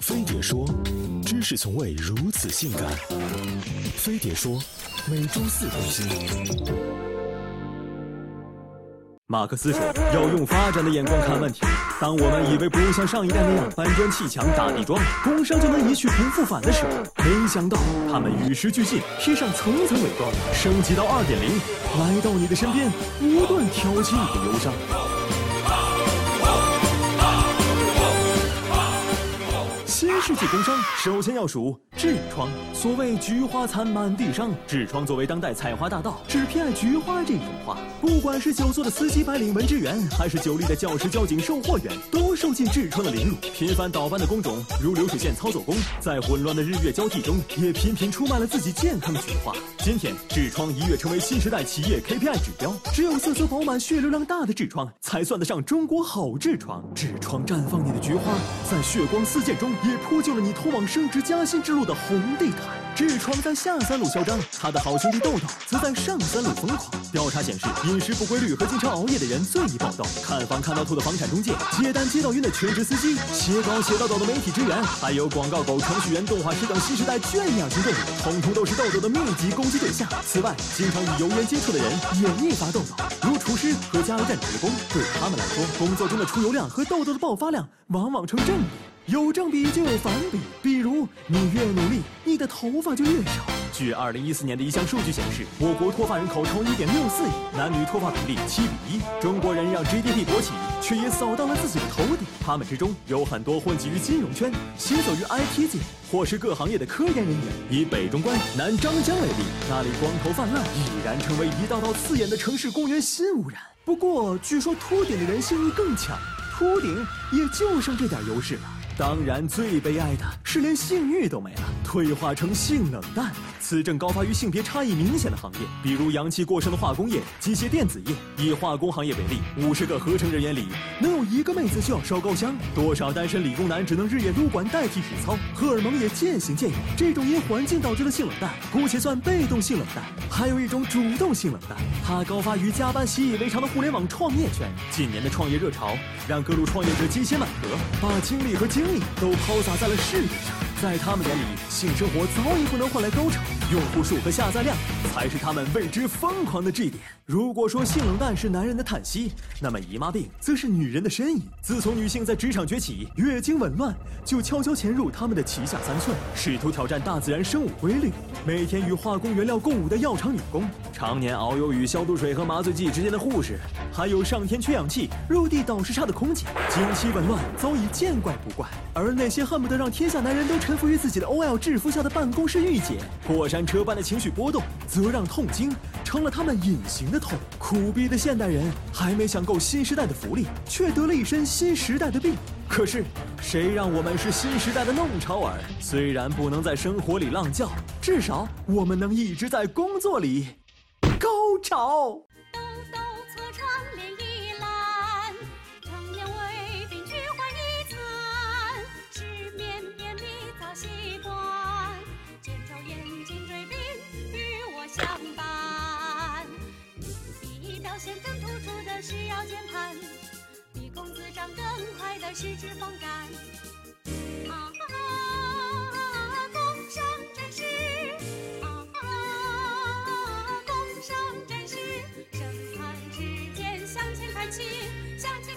飞碟说：“知识从未如此性感。”飞碟说，每周四更新。马克思说：“要用发展的眼光看问题。当我们以为不用像上一代那样搬砖砌墙打地桩，工商就能一去不复返的时候，没想到他们与时俱进，披上层层伪装，升级到二点零，来到你的身边，不断挑起你的忧伤。”新世纪工商首先要数痔疮。所谓菊花残满地伤，痔疮作为当代采花大盗，只偏爱菊花这种花。不管是久坐的司机白领文职员，还是久立的教师交警售货员，都受尽痔疮的凌辱。频繁倒班的工种，如流水线操作工，在混乱的日月交替中，也频频出卖了自己健康的菊花。今天，痔疮一跃成为新时代企业 KPI 指标，只有色泽饱满、血流量大的痔疮，才算得上中国好痔疮。痔疮绽放你的菊花，在血光四溅中，也铺就了你通往升职加薪之路的红地毯。痔疮在下三路嚣张，他的好兄弟痘痘则在上三路疯狂。调查显示，饮食不规律和经常熬夜的人最易爆痘。看房看到吐的房产中介，接单接到晕的全职司机，写稿写到抖的媒体职员，还有广告狗、程序员、动画师等新时代圈养型动物，统统都是痘痘的密集攻击对象。此外，经常与油烟接触的人也易发痘痘，如厨师和加油站职工，对他们来说，工作中的出油量和痘痘的爆发量往往成正比。有正比就有反比，比如你越努力，你的头发就越少。据二零一四年的一项数据显示，我国脱发人口超一点六四亿，男女脱发比例七比一。中国人让 GDP 勃起，却也扫到了自己的头顶。他们之中有很多混迹于金融圈，行走于 IT 界，或是各行业的科研人员。以北中关南张江为例，那里光头泛滥，已然成为一道道刺眼的城市公园新污染。不过，据说秃顶的人性欲更强，秃顶也就剩这点优势了。当然，最悲哀的是连性欲都没了，退化成性冷淡。此症高发于性别差异明显的行业，比如阳气过剩的化工业、机械电子业。以化工行业为例，五十个合成人员里能有一个妹子需要烧高香，多少单身理工男只能日夜撸管代替体操，荷尔蒙也渐行渐远。这种因环境导致的性冷淡，姑且算被动性冷淡。还有一种主动性冷淡，它高发于加班习以为常的互联网创业圈。近年的创业热潮，让各路创业者激情满格，把精力和精力都抛洒在了事业上，在他们眼里，性生活早已不能换来高潮，用户数和下载量才是他们为之疯狂的质点。如果说性冷淡是男人的叹息，那么姨妈病则是女人的呻吟。自从女性在职场崛起，月经紊乱就悄悄潜入他们的脐下三寸，试图挑战大自然生物规律。每天与化工原料共舞的药厂女工，常年遨游于消毒水和麻醉剂之间的护士，还有上天缺氧气、入地倒时差的空姐，经期紊乱早已见怪不怪。而那些恨不得让天下男人都臣服于自己的 OL 制服下的办公室御姐，过山车般的情绪波动，则让痛经成了他们隐形的。痛苦逼的现代人还没享够新时代的福利，却得了一身新时代的病。可是，谁让我们是新时代的弄潮儿？虽然不能在生活里浪叫，至少我们能一直在工作里高潮。轻快的使之风干啊哈啊战士啊风尚战士向前看齐向前